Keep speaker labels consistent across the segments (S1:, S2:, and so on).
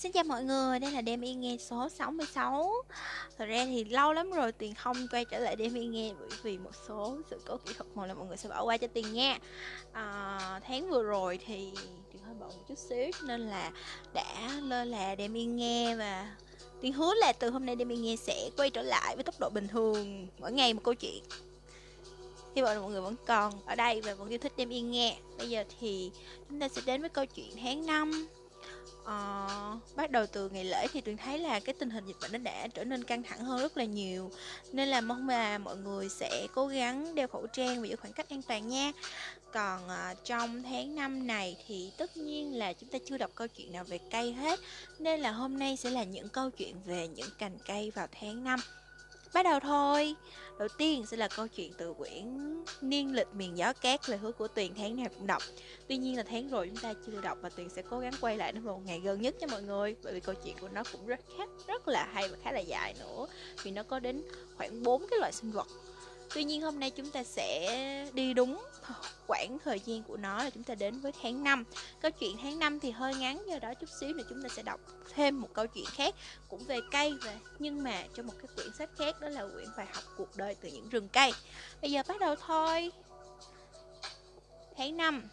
S1: Xin chào mọi người, đây là Đêm Yên Nghe số 66 Thật ra thì lâu lắm rồi Tuyền không quay trở lại Đêm Yên Nghe Bởi vì một số sự cố kỹ thuật. Mà là mọi người sẽ bỏ qua cho Tuyền nha. À, Tháng vừa rồi thì Tuyền hơi bận một chút xíu Nên là đã lơ là Đêm Yên Nghe Và Tuyền hứa là từ hôm nay Đêm Yên Nghe sẽ quay trở lại với tốc độ bình thường Mỗi ngày một câu chuyện. Hy vọng là mọi người vẫn còn ở đây và vẫn yêu thích Đêm Yên Nghe Bây giờ thì chúng ta sẽ đến với câu chuyện tháng 5 uh, bắt đầu từ ngày lễ thì tuyền thấy là cái tình hình dịch bệnh nó đã trở nên căng thẳng hơn rất là nhiều. Nên là mong là mọi người sẽ cố gắng đeo khẩu trang và giữ khoảng cách an toàn nha. Còn uh, trong tháng 5 này thì tất nhiên là chúng ta chưa đọc câu chuyện nào về cây hết. Nên là hôm nay sẽ là những câu chuyện về những cành cây vào tháng 5 Bắt đầu thôi. Đầu tiên sẽ là câu chuyện từ quyển Niên lịch miền gió cát lời hứa của Tuyền tháng nào cũng đọc. Tuy nhiên là tháng rồi chúng ta chưa đọc và Tuyền sẽ cố gắng quay lại nó vào một ngày gần nhất cho mọi người Bởi vì câu chuyện của nó cũng rất khác, rất là hay và khá là dài nữa. Vì nó có đến khoảng 4 cái loại sinh vật. Tuy nhiên hôm nay chúng ta sẽ đi đúng quãng thời gian của nó là chúng ta đến với tháng 5 Câu chuyện tháng 5 thì hơi ngắn, do đó chút xíu nữa chúng ta sẽ đọc thêm một câu chuyện khác, cũng về cây và, nhưng mà trong một cái quyển sách khác, đó là quyển bài học cuộc đời từ những rừng cây. Bây giờ bắt đầu thôi. Tháng 5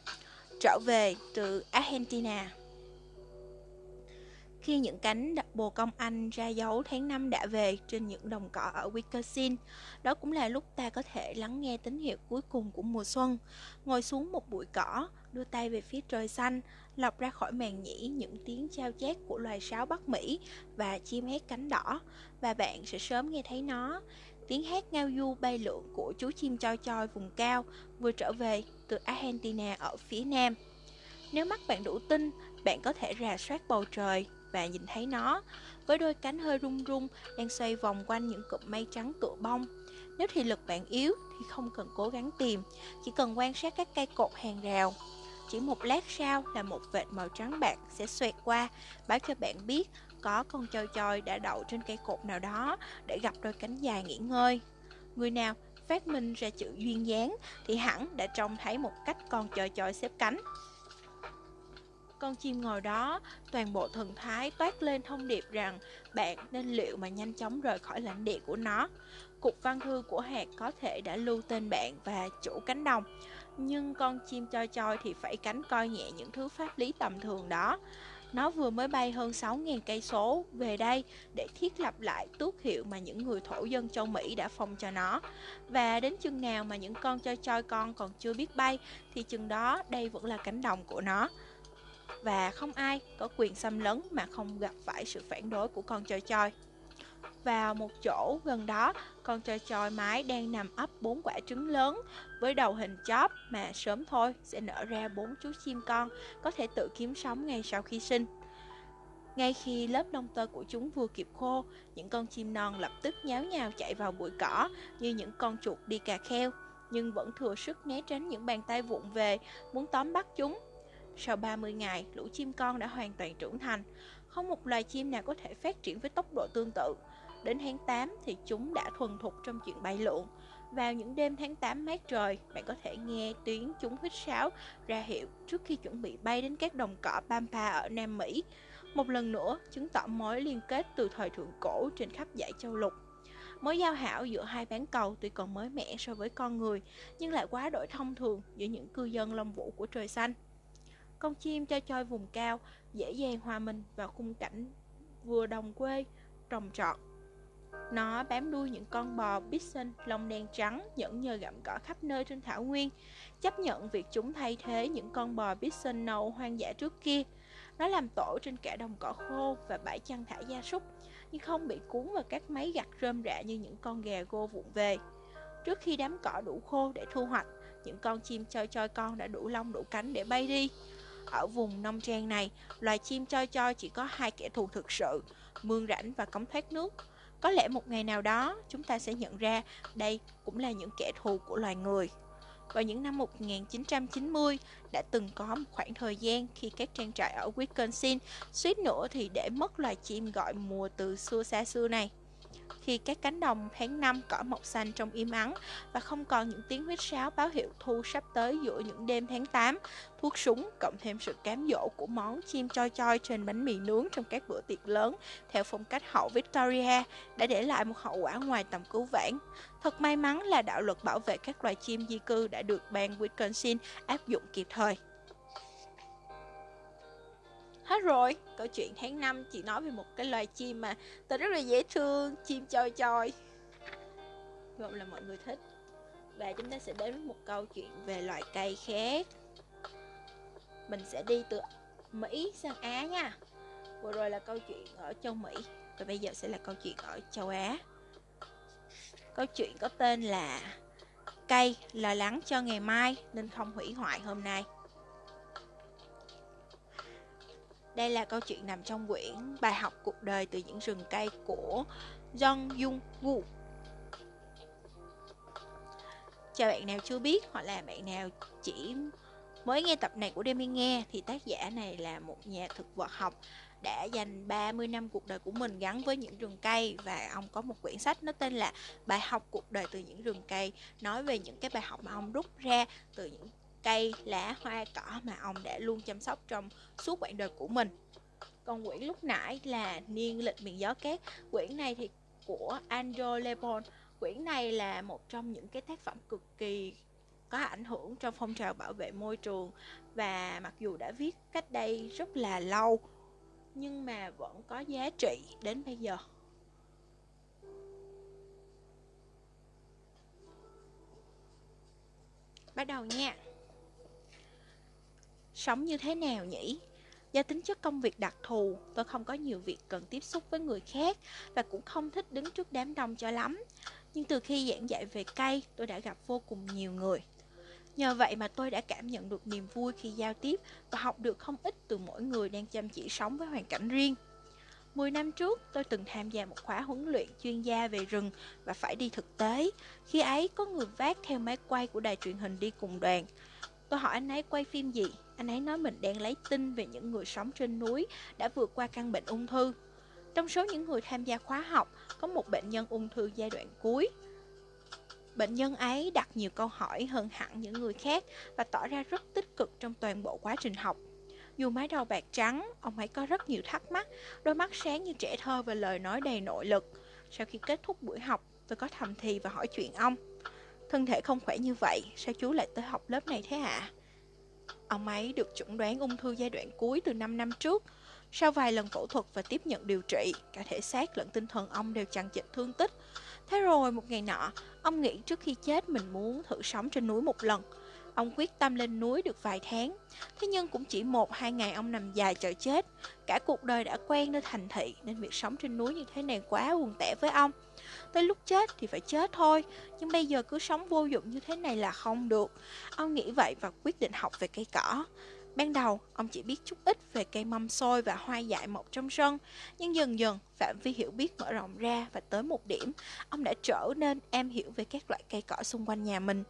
S1: Trở về từ Argentina khi những cánh bồ công anh ra dấu tháng năm đã về trên những đồng cỏ ở Wisconsin. Đó cũng là lúc ta có thể lắng nghe tín hiệu cuối cùng của mùa xuân. Ngồi xuống một bụi cỏ, đưa tay về phía trời xanh, lọc ra khỏi màn nhĩ những tiếng trao chát của loài sáo Bắc Mỹ và chim hét cánh đỏ. Và bạn sẽ sớm nghe thấy nó. Tiếng hát ngao du bay lượn của chú chim choi choi vùng cao vừa trở về từ Argentina ở phía nam. Nếu mắt bạn đủ tinh, bạn có thể rà soát bầu trời và nhìn thấy nó với đôi cánh hơi rung rung đang xoay vòng quanh những cụm mây trắng tựa bông. Nếu thị lực bạn yếu thì không cần cố gắng tìm, chỉ cần quan sát các cây cột hàng rào. Chỉ một lát sau là một vệt màu trắng bạc sẽ xoẹt qua, báo cho bạn biết có con choi choi đã đậu trên cây cột nào đó để gặp đôi cánh dài nghỉ ngơi. Người nào phát minh ra chữ duyên dáng thì hẳn đã trông thấy một cách con chòi chòi xếp cánh. Con chim ngồi đó, toàn bộ thần thái toát lên thông điệp rằng bạn nên liệu mà nhanh chóng rời khỏi lãnh địa của nó. Cục văn thư của hạt có thể đã lưu tên bạn và chủ cánh đồng, nhưng con chim choi choi thì phải cánh coi nhẹ những thứ pháp lý tầm thường đó. Nó vừa mới bay hơn 6.000 cây số về đây để thiết lập lại tước hiệu mà những người thổ dân châu Mỹ đã phong cho nó. Và đến chừng nào mà những con choi choi con còn chưa biết bay thì chừng đó đây vẫn là cánh đồng của nó và không ai có quyền xâm lấn mà không gặp phải sự phản đối của con choi choi. Vào một chỗ gần đó, con choi choi mái đang nằm ấp bốn quả trứng lớn với đầu hình chóp mà sớm thôi sẽ nở ra bốn chú chim con có thể tự kiếm sống ngay sau khi sinh. Ngay khi lớp lông tơ của chúng vừa kịp khô, những con chim non lập tức nháo nhào chạy vào bụi cỏ như những con chuột đi cà kheo, nhưng vẫn thừa sức né tránh những bàn tay vụng về muốn tóm bắt chúng. Sau 30 ngày, lũ chim con đã hoàn toàn trưởng thành. Không một loài chim nào có thể phát triển với tốc độ tương tự. Đến tháng 8 thì chúng đã thuần thục trong chuyện bay lượn. Vào những đêm tháng 8 mát trời, bạn có thể nghe tiếng chúng huýt sáo ra hiệu trước khi chuẩn bị bay đến các đồng cỏ Pampa ở Nam Mỹ. Một lần nữa, chứng tỏ mối liên kết từ thời thượng cổ trên khắp dãy châu lục. Mối giao hảo giữa hai bán cầu tuy còn mới mẻ so với con người, nhưng lại quá đổi thông thường giữa những cư dân lông vũ của trời xanh. Con chim cho chơi vùng cao dễ dàng hòa mình vào khung cảnh vừa đồng quê, trồng trọt. Nó bám đuôi những con bò bison lông đen trắng nhẫn nhờ gặm cỏ khắp nơi trên thảo nguyên, chấp nhận việc chúng thay thế những con bò bison nâu hoang dã trước kia. Nó làm tổ trên cả đồng cỏ khô và bãi chăn thả gia súc, nhưng không bị cuốn vào các máy gặt rơm rạ như những con gà gô vụn về. Trước khi đám cỏ đủ khô để thu hoạch, những con chim choi choi con đã đủ lông đủ cánh để bay đi. Ở vùng nông trang này, loài chim choi choi chỉ có hai kẻ thù thực sự, mương rãnh và cống thoát nước. Có lẽ một ngày nào đó, chúng ta sẽ nhận ra đây cũng là những kẻ thù của loài người. Vào những năm 1990, đã từng có một khoảng thời gian khi các trang trại ở Wisconsin suýt nữa thì để mất loài chim gọi mùa từ xưa xa xưa này khi các cánh đồng tháng năm cỏ mọc xanh trong im ắng và không còn những tiếng huyết sáo báo hiệu thu sắp tới giữa những đêm tháng 8, thuốc súng cộng thêm sự cám dỗ của món chim choi choi trên bánh mì nướng trong các bữa tiệc lớn theo phong cách hậu Victoria đã để lại một hậu quả ngoài tầm cứu vãn. Thật may mắn là đạo luật bảo vệ các loài chim di cư đã được bang Wisconsin áp dụng kịp thời. Hết rồi, câu chuyện tháng 5 chị nói về một cái loài chim mà tên rất là dễ thương, chim choi choi. gọi là mọi người thích. Và chúng ta sẽ đến với một câu chuyện về loài cây khác. Mình sẽ đi từ Mỹ sang Á nha. Vừa rồi là câu chuyện ở châu Mỹ và bây giờ sẽ là câu chuyện ở châu Á. Câu chuyện có tên là Cây lo lắng cho ngày mai nên không hủy hoại hôm nay. Đây là câu chuyện nằm trong quyển Bài học cuộc đời từ những rừng cây của Jong Jung Woo. Chào bạn nào chưa biết hoặc là bạn nào chỉ mới nghe tập này của Demi nghe thì tác giả này là một nhà thực vật học đã dành 30 năm cuộc đời của mình gắn với những rừng cây và ông có một quyển sách nó tên là Bài học cuộc đời từ những rừng cây, nói về những cái bài học mà ông rút ra từ những cây, lá, hoa, cỏ mà ông đã luôn chăm sóc trong suốt quãng đời của mình. Còn quyển lúc nãy là Niên lịch miền gió cát. Quyển này thì của Andrew Lebon. Quyển này là một trong những cái tác phẩm cực kỳ có ảnh hưởng trong phong trào bảo vệ môi trường và mặc dù đã viết cách đây rất là lâu nhưng mà vẫn có giá trị đến bây giờ. Bắt đầu nha. Sống như thế nào nhỉ? Do tính chất công việc đặc thù, tôi không có nhiều việc cần tiếp xúc với người khác và cũng không thích đứng trước đám đông cho lắm. Nhưng từ khi giảng dạy về cây, tôi đã gặp vô cùng nhiều người. Nhờ vậy mà tôi đã cảm nhận được niềm vui khi giao tiếp và học được không ít từ mỗi người đang chăm chỉ sống với hoàn cảnh riêng. 10 năm trước, tôi từng tham gia một khóa huấn luyện chuyên gia về rừng và phải đi thực tế. Khi ấy, có người vác theo máy quay của đài truyền hình đi cùng đoàn. Tôi hỏi anh ấy quay phim gì, anh ấy nói mình đang lấy tin về những người sống trên núi đã vượt qua căn bệnh ung thư. Trong số những người tham gia khóa học, có một bệnh nhân ung thư giai đoạn cuối. Bệnh nhân ấy đặt nhiều câu hỏi hơn hẳn những người khác và tỏ ra rất tích cực trong toàn bộ quá trình học. Dù mái đầu bạc trắng, ông ấy có rất nhiều thắc mắc, đôi mắt sáng như trẻ thơ và lời nói đầy nội lực. Sau khi kết thúc buổi học, tôi có thầm thì và hỏi chuyện ông. Thân thể không khỏe như vậy, sao chú lại tới học lớp này thế hả? Ông ấy được chẩn đoán ung thư giai đoạn cuối từ 5 năm trước. Sau vài lần phẫu thuật và tiếp nhận điều trị, cả thể xác lẫn tinh thần ông đều chằng chịt thương tích. Thế rồi một ngày nọ, ông nghĩ trước khi chết mình muốn thử sống trên núi một lần. Ông quyết tâm lên núi được vài tháng Thế nhưng cũng chỉ một hai ngày ông nằm dài chờ chết Cả cuộc đời đã quen nơi thành thị Nên việc sống trên núi như thế này quá buồn tẻ với ông Tới lúc chết thì phải chết thôi Nhưng bây giờ cứ sống vô dụng như thế này là không được Ông nghĩ vậy và quyết định học về cây cỏ Ban đầu, ông chỉ biết chút ít về cây mâm xôi và hoa dại mọc trong sân, nhưng dần dần, phạm vi hiểu biết mở rộng ra và tới một điểm, ông đã trở nên em hiểu về các loại cây cỏ xung quanh nhà mình.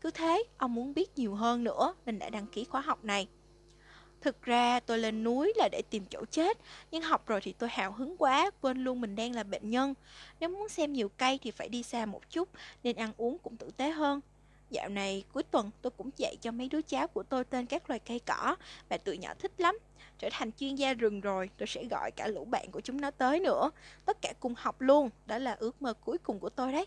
S1: Cứ thế, ông muốn biết nhiều hơn nữa nên đã đăng ký khóa học này. Thực ra tôi lên núi là để tìm chỗ chết, Nhưng học rồi thì tôi hào hứng quá, Quên luôn mình đang là bệnh nhân. Nếu muốn xem nhiều cây thì phải đi xa một chút, Nên ăn uống cũng tử tế hơn. Dạo này, cuối tuần, tôi cũng dạy cho mấy đứa cháu của tôi tên các loài cây cỏ. Và tụi nhỏ thích lắm. Trở thành chuyên gia rừng rồi, tôi sẽ gọi cả lũ bạn của chúng nó tới nữa. Tất cả cùng học luôn, Đó là ước mơ cuối cùng của tôi đấy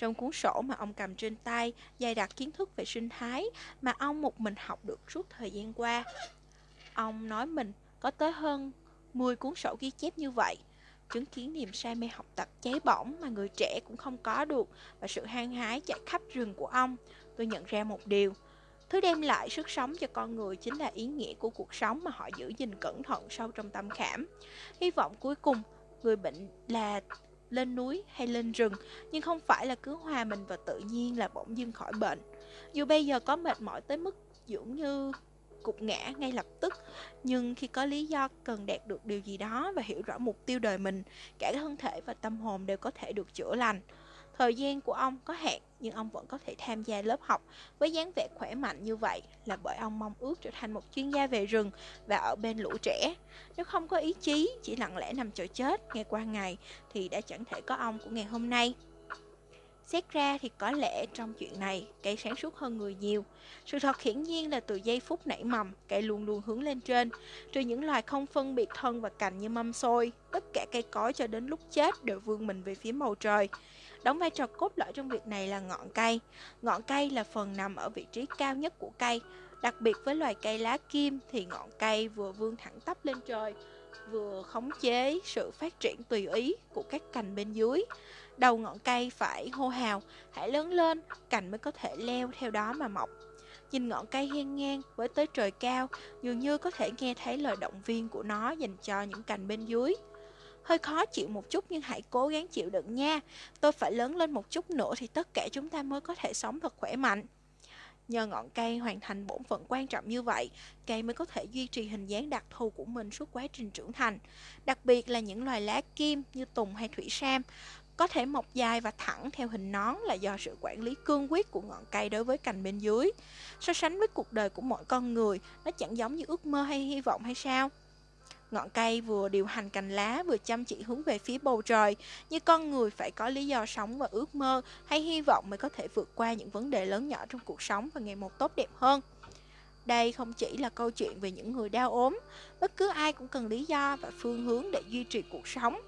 S1: trong cuốn sổ mà ông cầm trên tay, dày đặc kiến thức về sinh thái mà ông một mình học được suốt thời gian qua. Ông nói mình có tới hơn 10 cuốn sổ ghi chép như vậy, chứng kiến niềm say mê học tập cháy bỏng mà người trẻ cũng không có được và sự hăng hái chạy khắp rừng của ông. Tôi nhận ra một điều, Thứ đem lại sức sống cho con người chính là ý nghĩa của cuộc sống mà họ giữ gìn cẩn thận sâu trong tâm khảm. Hy vọng cuối cùng, người bệnh là lên núi hay lên rừng, nhưng không phải là cứ hòa mình vào tự nhiên là bỗng dưng khỏi bệnh. Dù bây giờ có mệt mỏi tới mức dường như cục ngã ngay lập tức, nhưng khi có lý do cần đạt được điều gì đó và hiểu rõ mục tiêu đời mình, cả thân thể và tâm hồn đều có thể được chữa lành. Thời gian của ông có hạn nhưng ông vẫn có thể tham gia lớp học với dáng vẻ khỏe mạnh như vậy là bởi ông mong ước trở thành một chuyên gia về rừng và ở bên lũ trẻ. Nếu không có ý chí, chỉ lặng lẽ nằm chờ chết ngày qua ngày thì đã chẳng thể có ông của ngày hôm nay. Xét ra thì có lẽ trong chuyện này cây sáng suốt hơn người nhiều. Sự thật hiển nhiên là từ giây phút nảy mầm, cây luôn luôn hướng lên trên. Trừ những loài không phân biệt thân và cành như mâm xôi, tất cả cây cối cho đến lúc chết đều vươn mình về phía bầu trời. Đóng vai trò cốt lõi trong việc này là ngọn cây. Ngọn cây là phần nằm ở vị trí cao nhất của cây. Đặc biệt với loài cây lá kim thì ngọn cây vừa vươn thẳng tắp lên trời, vừa khống chế sự phát triển tùy ý của các cành bên dưới. Đầu ngọn cây phải hô hào, hãy lớn lên, cành mới có thể leo theo đó mà mọc. Nhìn ngọn cây hiên ngang với tới trời cao, dường như có thể nghe thấy lời động viên của nó dành cho những cành bên dưới. Hơi khó chịu một chút nhưng hãy cố gắng chịu đựng nha. Tôi phải lớn lên một chút nữa thì tất cả chúng ta mới có thể sống thật khỏe mạnh. Nhờ ngọn cây hoàn thành bổn phận quan trọng như vậy, cây mới có thể duy trì hình dáng đặc thù của mình suốt quá trình trưởng thành. Đặc biệt là những loài lá kim như tùng hay thủy sam, có thể mọc dài và thẳng theo hình nón là do sự quản lý cương quyết của ngọn cây đối với cành bên dưới. So sánh với cuộc đời của mọi con người, nó chẳng giống như ước mơ hay hy vọng hay sao? Ngọn cây vừa điều hành cành lá vừa chăm chỉ hướng về phía bầu trời, như con người phải có lý do sống và ước mơ hay hy vọng mới có thể vượt qua những vấn đề lớn nhỏ trong cuộc sống và ngày một tốt đẹp hơn. Đây không chỉ là câu chuyện về những người đau ốm, bất cứ ai cũng cần lý do và phương hướng để duy trì cuộc sống.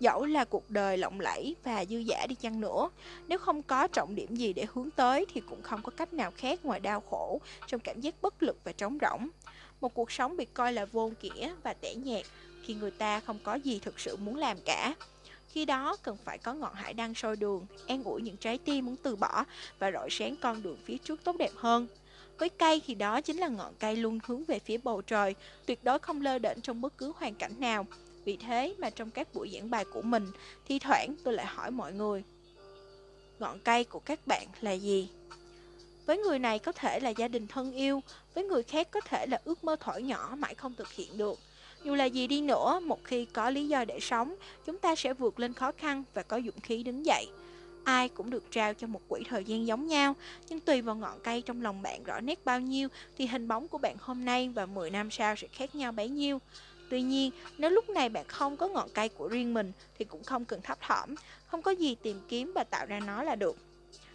S1: Dẫu là cuộc đời lộng lẫy và dư giả đi chăng nữa, nếu không có trọng điểm gì để hướng tới thì cũng không có cách nào khác ngoài đau khổ, trong cảm giác bất lực và trống rỗng. Một cuộc sống bị coi là vô nghĩa và tẻ nhạt khi người ta không có gì thực sự muốn làm cả. Khi đó cần phải có ngọn hải đăng soi đường, an ủi những trái tim muốn từ bỏ và rọi sáng con đường phía trước tốt đẹp hơn. Với cây thì đó chính là ngọn cây luôn hướng về phía bầu trời, tuyệt đối không lơ đễnh trong bất cứ hoàn cảnh nào. Vì thế mà trong các buổi giảng bài của mình, thi thoảng tôi lại hỏi mọi người, ngọn cây của các bạn là gì? Với người này có thể là gia đình thân yêu, với người khác có thể là ước mơ thổi nhỏ mãi không thực hiện được. Dù là gì đi nữa, một khi có lý do để sống, chúng ta sẽ vượt lên khó khăn và có dũng khí đứng dậy. Ai cũng được trao cho một quỹ thời gian giống nhau, nhưng tùy vào ngọn cây trong lòng bạn rõ nét bao nhiêu thì hình bóng của bạn hôm nay và 10 năm sau sẽ khác nhau bấy nhiêu. Tuy nhiên, nếu lúc này bạn không có ngọn cây của riêng mình thì cũng không cần thấp thỏm, không có gì tìm kiếm và tạo ra nó là được.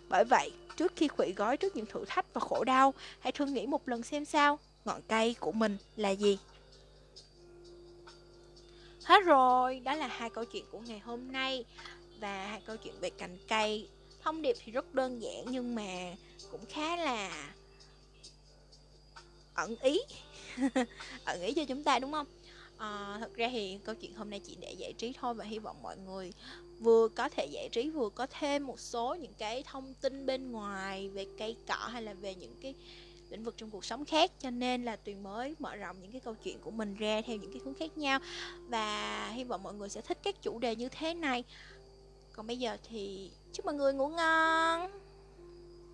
S1: Bởi vậy, trước khi khủy gói trước những thử thách và khổ đau, hãy thử nghĩ một lần xem sao, ngọn cây của mình là gì. Hết rồi, đó là hai câu chuyện của ngày hôm nay và hai câu chuyện về cành cây. Thông điệp thì rất đơn giản nhưng mà cũng khá là ẩn ý ẩn ý cho chúng ta đúng không à, thật ra thì câu chuyện hôm nay chỉ để giải trí thôi và hy vọng mọi người vừa có thể giải trí vừa có thêm một số những cái thông tin bên ngoài về cây cỏ hay là về những cái lĩnh vực trong cuộc sống khác. Cho nên là tuyền mới mở rộng những cái câu chuyện của mình ra theo những cái hướng khác nhau. Và hy vọng mọi người sẽ thích các chủ đề như thế này. Còn bây giờ thì chúc mọi người ngủ ngon!